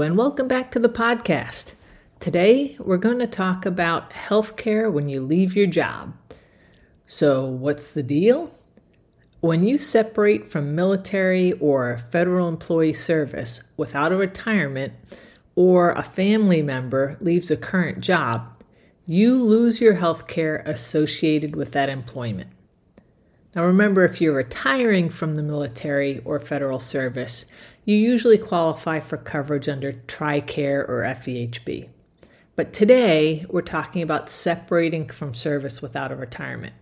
And welcome back to the podcast. Today, we're going to talk about healthcare when you leave your job. So, what's the deal? When you separate from military or federal employee service without a retirement, or a family member leaves a current job, you lose your health care associated with that employment. Now, remember, if you're retiring from the military or federal service, you usually qualify for coverage under TRICARE or FEHB. But today, we're talking about separating from service without a retirement.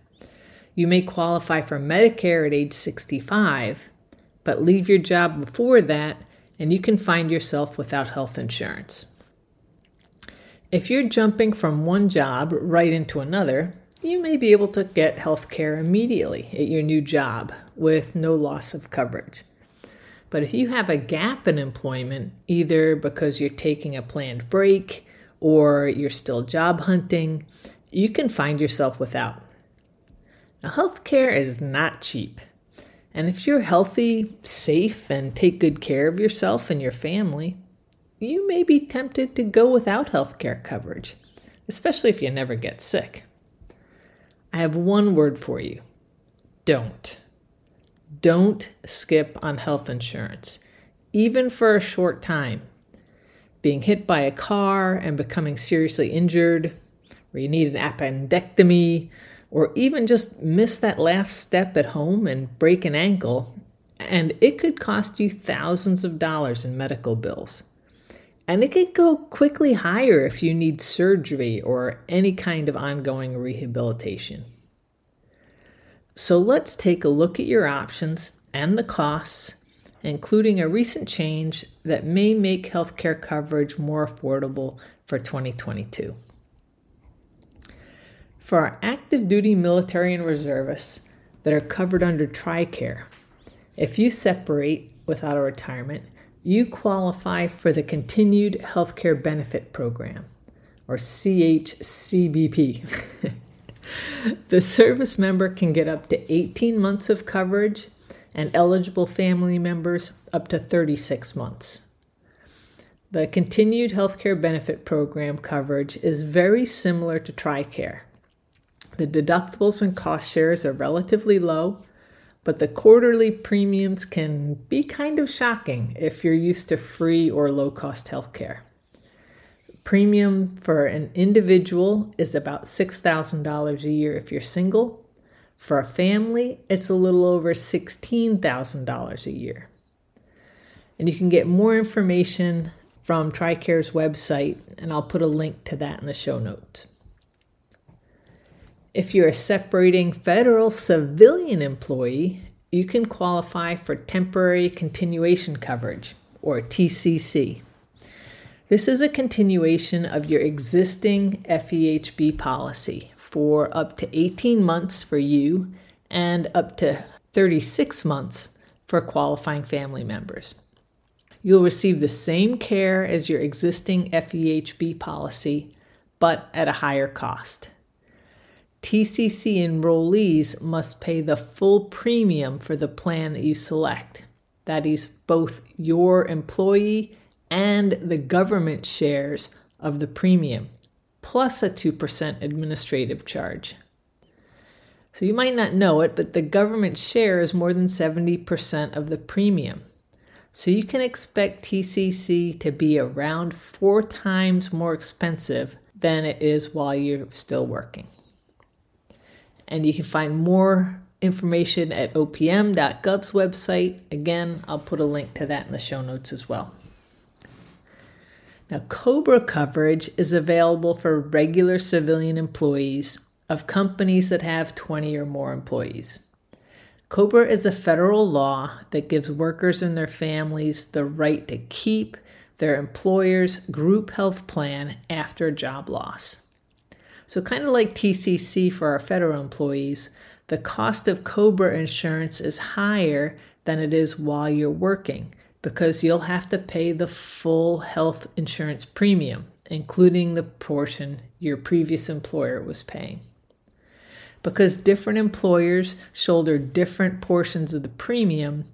You may qualify for Medicare at age 65, but leave your job before that, and you can find yourself without health insurance. If you're jumping from one job right into another, you may be able to get health care immediately at your new job with no loss of coverage. But if you have a gap in employment, either because you're taking a planned break or you're still job hunting, you can find yourself without. Now, healthcare is not cheap. And if you're healthy, safe, and take good care of yourself and your family, you may be tempted to go without healthcare coverage, especially if you never get sick. I have one word for you don't. Don't skip on health insurance, even for a short time. Being hit by a car and becoming seriously injured, or you need an appendectomy, or even just miss that last step at home and break an ankle, and it could cost you thousands of dollars in medical bills. And it could go quickly higher if you need surgery or any kind of ongoing rehabilitation. So let's take a look at your options and the costs, including a recent change that may make healthcare coverage more affordable for 2022. For our active duty military and reservists that are covered under TRICARE, if you separate without a retirement, you qualify for the Continued Healthcare Benefit Program, or CHCBP. the service member can get up to 18 months of coverage and eligible family members up to 36 months. The Continued Healthcare Benefit Program coverage is very similar to TRICARE. The deductibles and cost shares are relatively low, but the quarterly premiums can be kind of shocking if you're used to free or low cost healthcare premium for an individual is about $6,000 a year if you're single. For a family, it's a little over $16,000 a year. And you can get more information from TRICARE's website, and I'll put a link to that in the show notes. If you're a separating federal civilian employee, you can qualify for temporary continuation coverage, or TCC. This is a continuation of your existing FEHB policy for up to 18 months for you and up to 36 months for qualifying family members. You'll receive the same care as your existing FEHB policy, but at a higher cost. TCC enrollees must pay the full premium for the plan that you select. That is both your employee and the government shares of the premium, plus a 2% administrative charge. So you might not know it, but the government share is more than 70% of the premium. So you can expect TCC to be around four times more expensive than it is while you're still working. And you can find more information at opm.gov's website. Again, I'll put a link to that in the show notes as well. Now, COBRA coverage is available for regular civilian employees of companies that have 20 or more employees. COBRA is a federal law that gives workers and their families the right to keep their employer's group health plan after job loss. So, kind of like TCC for our federal employees, the cost of COBRA insurance is higher than it is while you're working because you'll have to pay the full health insurance premium, including the portion your previous employer was paying. Because different employers shoulder different portions of the premium,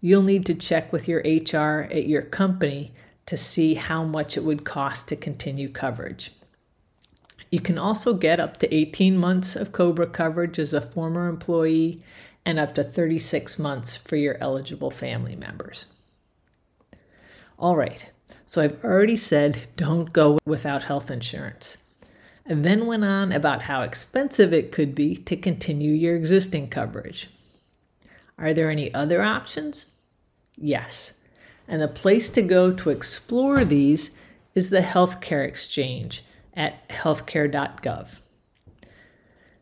you'll need to check with your HR at your company to see how much it would cost to continue coverage. You can also get up to 18 months of COBRA coverage as a former employee and up to 36 months for your eligible family members. All right, so I've already said don't go without health insurance, and then went on about how expensive it could be to continue your existing coverage. Are there any other options? Yes, and the place to go to explore these is the Healthcare Exchange at healthcare.gov.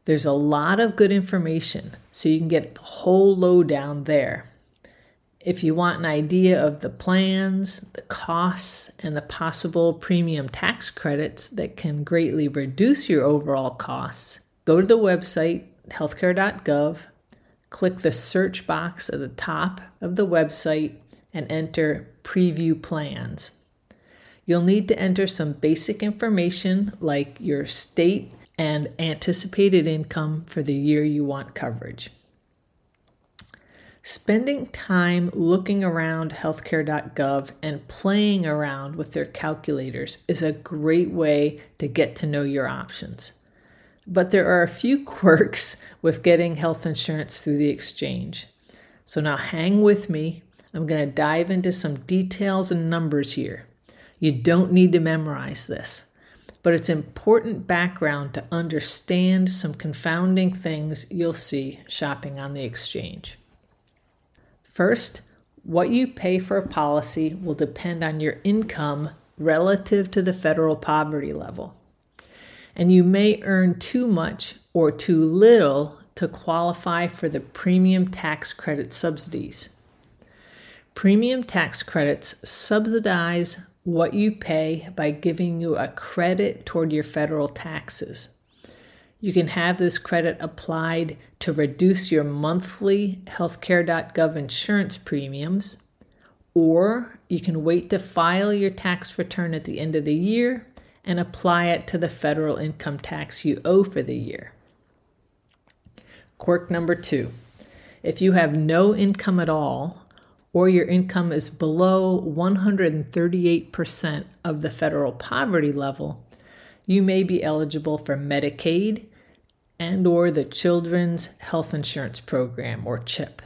There's a lot of good information, so you can get the whole lowdown there. If you want an idea of the plans, the costs, and the possible premium tax credits that can greatly reduce your overall costs, go to the website healthcare.gov, click the search box at the top of the website, and enter Preview Plans. You'll need to enter some basic information like your state and anticipated income for the year you want coverage. Spending time looking around healthcare.gov and playing around with their calculators is a great way to get to know your options. But there are a few quirks with getting health insurance through the exchange. So now hang with me. I'm going to dive into some details and numbers here. You don't need to memorize this, but it's important background to understand some confounding things you'll see shopping on the exchange. First, what you pay for a policy will depend on your income relative to the federal poverty level. And you may earn too much or too little to qualify for the premium tax credit subsidies. Premium tax credits subsidize what you pay by giving you a credit toward your federal taxes. You can have this credit applied to reduce your monthly healthcare.gov insurance premiums, or you can wait to file your tax return at the end of the year and apply it to the federal income tax you owe for the year. Quirk number two if you have no income at all, or your income is below 138% of the federal poverty level, you may be eligible for Medicaid and or the Children's Health Insurance Program or CHIP.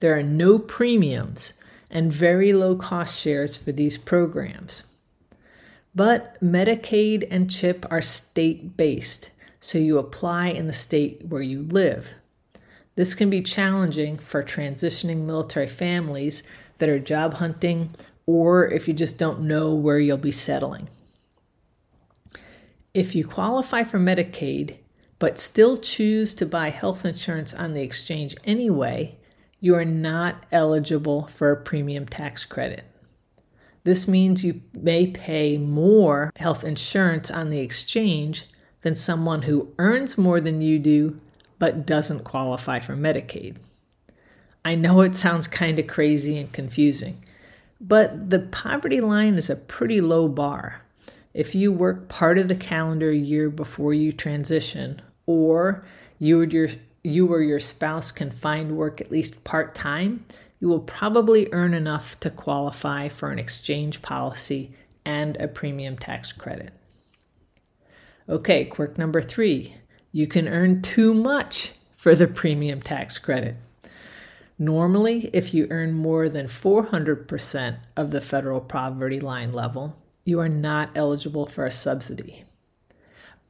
There are no premiums and very low cost shares for these programs. But Medicaid and CHIP are state based, so you apply in the state where you live. This can be challenging for transitioning military families that are job hunting or if you just don't know where you'll be settling. If you qualify for Medicaid, but still choose to buy health insurance on the exchange anyway, you are not eligible for a premium tax credit. This means you may pay more health insurance on the exchange than someone who earns more than you do but doesn't qualify for Medicaid. I know it sounds kind of crazy and confusing, but the poverty line is a pretty low bar. If you work part of the calendar year before you transition, or you or your you or your spouse can find work at least part time, you will probably earn enough to qualify for an exchange policy and a premium tax credit. Okay, quirk number three you can earn too much for the premium tax credit. Normally, if you earn more than 400% of the federal poverty line level, you are not eligible for a subsidy.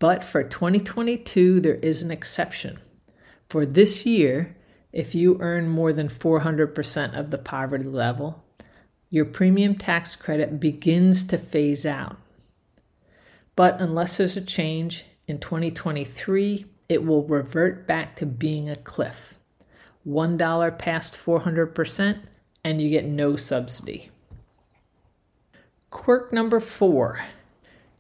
But for 2022, there is an exception. For this year, if you earn more than 400% of the poverty level, your premium tax credit begins to phase out. But unless there's a change in 2023, it will revert back to being a cliff. $1 past 400%, and you get no subsidy. Quirk number four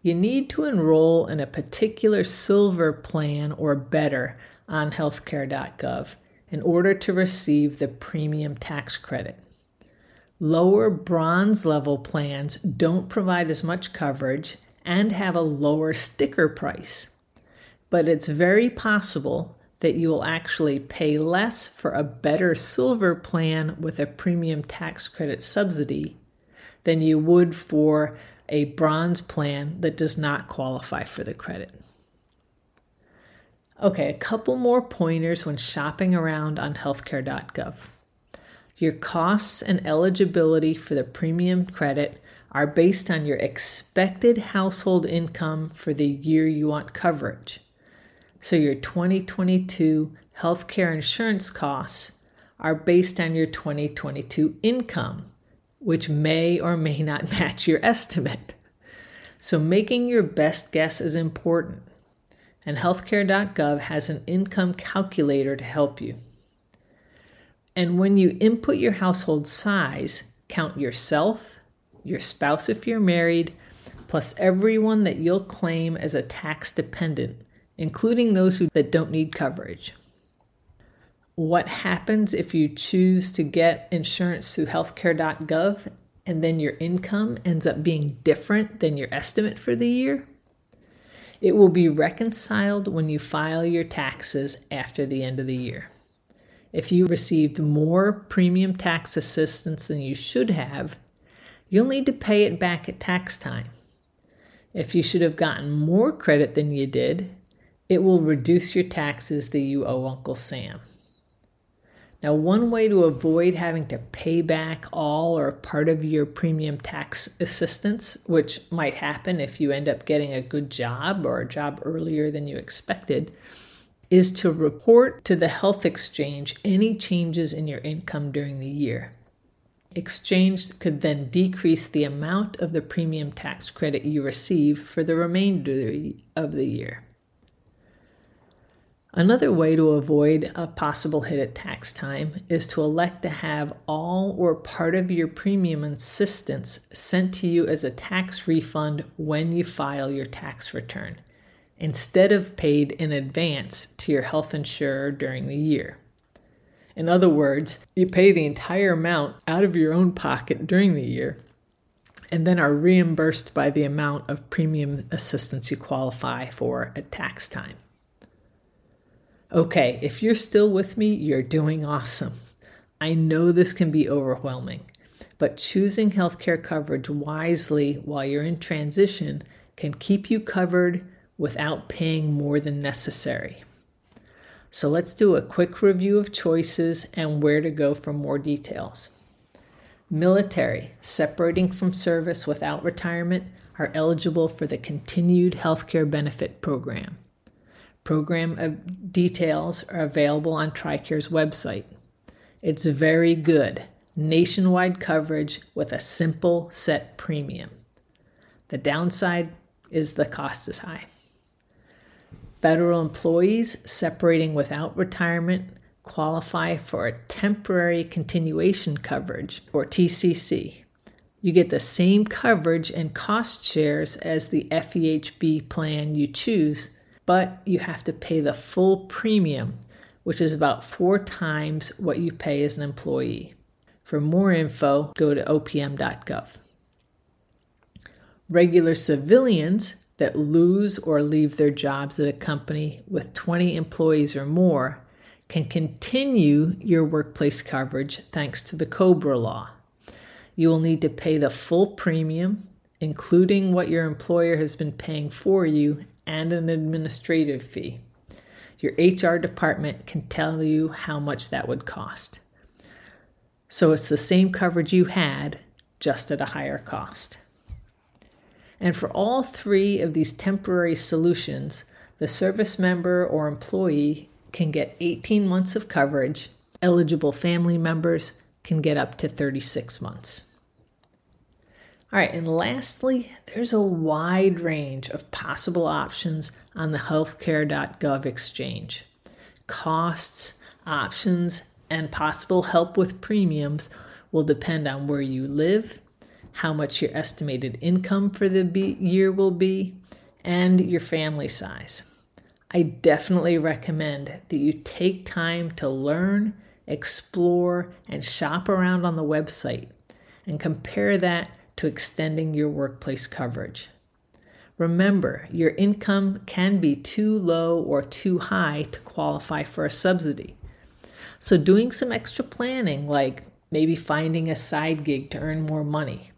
you need to enroll in a particular silver plan or better on healthcare.gov in order to receive the premium tax credit. Lower bronze level plans don't provide as much coverage and have a lower sticker price, but it's very possible that you will actually pay less for a better silver plan with a premium tax credit subsidy than you would for a bronze plan that does not qualify for the credit. Okay, a couple more pointers when shopping around on healthcare.gov. Your costs and eligibility for the premium credit are based on your expected household income for the year you want coverage. So your 2022 healthcare insurance costs are based on your 2022 income which may or may not match your estimate. So, making your best guess is important, and healthcare.gov has an income calculator to help you. And when you input your household size, count yourself, your spouse if you're married, plus everyone that you'll claim as a tax dependent, including those who, that don't need coverage what happens if you choose to get insurance through healthcare.gov and then your income ends up being different than your estimate for the year? It will be reconciled when you file your taxes after the end of the year. If you received more premium tax assistance than you should have, you'll need to pay it back at tax time. If you should have gotten more credit than you did, it will reduce your taxes that you owe Uncle Sam. Now, one way to avoid having to pay back all or part of your premium tax assistance, which might happen if you end up getting a good job or a job earlier than you expected, is to report to the health exchange any changes in your income during the year. Exchange could then decrease the amount of the premium tax credit you receive for the remainder of the year. Another way to avoid a possible hit at tax time is to elect to have all or part of your premium assistance sent to you as a tax refund when you file your tax return, instead of paid in advance to your health insurer during the year. In other words, you pay the entire amount out of your own pocket during the year and then are reimbursed by the amount of premium assistance you qualify for at tax time. Okay, if you're still with me, you're doing awesome. I know this can be overwhelming, but choosing healthcare coverage wisely while you're in transition can keep you covered without paying more than necessary. So let's do a quick review of choices and where to go for more details. Military, separating from service without retirement, are eligible for the Continued Healthcare Benefit Program. Program details are available on TRICARE's website. It's very good, nationwide coverage with a simple set premium. The downside is the cost is high. Federal employees separating without retirement qualify for a temporary continuation coverage, or TCC. You get the same coverage and cost shares as the FEHB plan you choose but you have to pay the full premium, which is about four times what you pay as an employee. For more info, go to opm.gov. Regular civilians that lose or leave their jobs at a company with 20 employees or more can continue your workplace coverage thanks to the COBRA law. You will need to pay the full premium, including what your employer has been paying for you and an administrative fee. Your HR department can tell you how much that would cost. So it's the same coverage you had, just at a higher cost. And for all three of these temporary solutions, the service member or employee can get 18 months of coverage. Eligible family members can get up to 36 months. All right, and lastly, there's a wide range of possible options on the healthcare.gov exchange. Costs, options, and possible help with premiums will depend on where you live, how much your estimated income for the year will be, and your family size. I definitely recommend that you take time to learn, explore, and shop around on the website and compare that to extending your workplace coverage. Remember, your income can be too low or too high to qualify for a subsidy. So, doing some extra planning, like maybe finding a side gig to earn more money,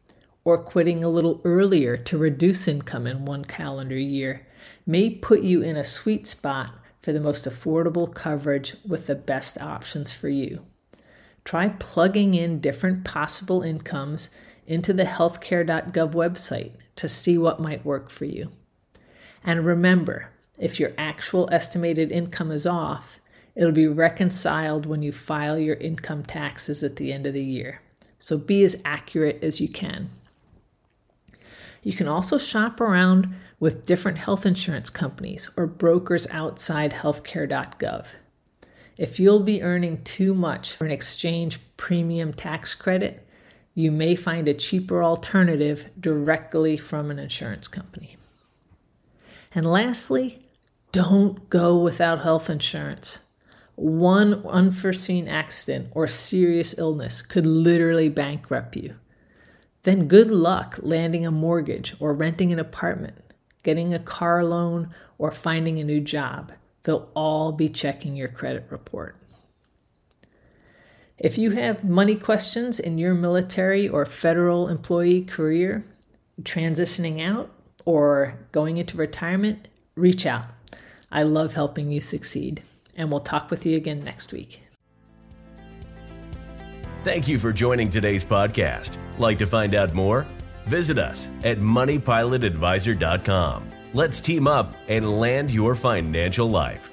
or quitting a little earlier to reduce income in one calendar year, may put you in a sweet spot for the most affordable coverage with the best options for you. Try plugging in different possible incomes into the healthcare.gov website to see what might work for you. And remember, if your actual estimated income is off, it'll be reconciled when you file your income taxes at the end of the year. So be as accurate as you can. You can also shop around with different health insurance companies or brokers outside healthcare.gov. If you'll be earning too much for an exchange premium tax credit, you may find a cheaper alternative directly from an insurance company. And lastly, don't go without health insurance. One unforeseen accident or serious illness could literally bankrupt you. Then good luck landing a mortgage or renting an apartment, getting a car loan, or finding a new job. They'll all be checking your credit report. If you have money questions in your military or federal employee career, transitioning out, or going into retirement, reach out. I love helping you succeed, and we'll talk with you again next week. Thank you for joining today's podcast. Like to find out more? Visit us at moneypilotadvisor.com. Let's team up and land your financial life.